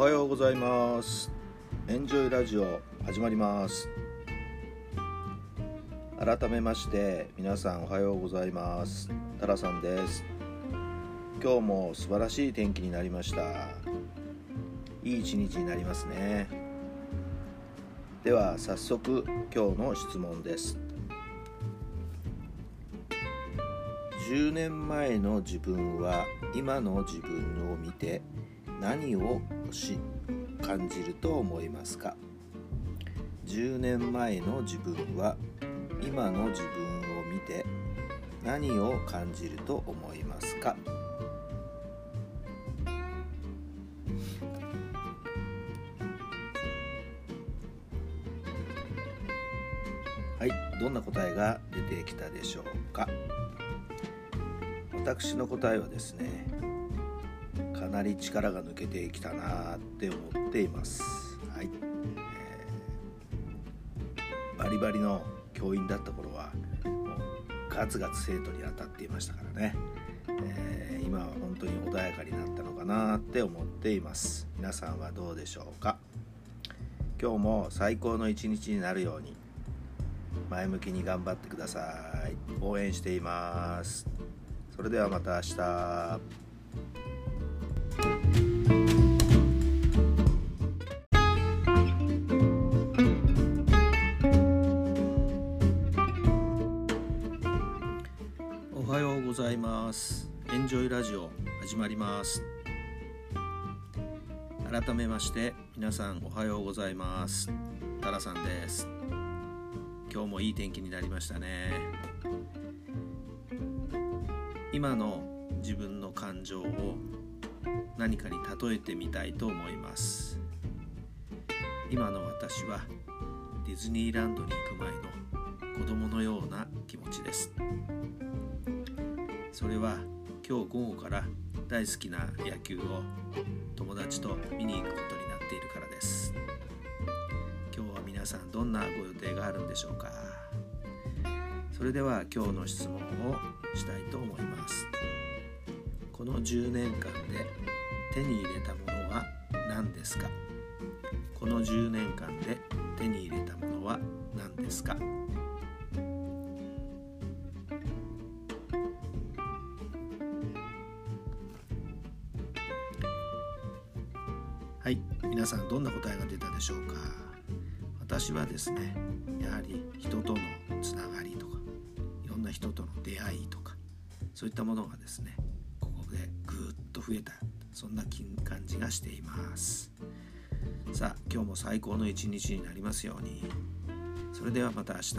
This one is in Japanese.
はようございます。エンジョイラジオ始まります。改めまして皆さんおはようございます。タラさんです。今日も素晴らしい天気になりました。いい一日になりますね。では早速今日の質問です。10年前の自分は今の自分を見て何をし感じると思いますか？10年前の自分は今の自分を見て何を感じると思いますか？はいどんな答えが出てきたでしょうか？私の答えはですねなり力が抜けてきたなって思っています。はい、えー、バリバリの教員だった頃はもうガツガツ生徒に当たっていましたからね、えー、今は本当に穏やかになったのかなって思っています。皆さんはどうでしょうか？今日も最高の一日になるように前向きに頑張ってください。応援しています。それではまた明日。おはようございます。エンジョイラジオ始まります。改めまして皆さんおはようございます。タラさんです。今日もいい天気になりましたね。今の自分の感情を何かに例えてみたいと思います。今の私はディズニーランドに行く前の子供のような気持ちです。それは今日午後から大好きな野球を友達と見に行くことになっているからです。今日は皆さんどんなご予定があるんでしょうか？それでは今日の質問をしたいと思います。この10年間で手に入れたものは何ですか？この10年間で手に入れたものは何ですか？はい。皆さんどんな答えが出たでしょうか？私はですねやはり人とのつながりとかいろんな人との出会いとかそういったものがですねここでぐっと増えたそんな感じがしています。さあ今日も最高の一日になりますように。それではまた明日。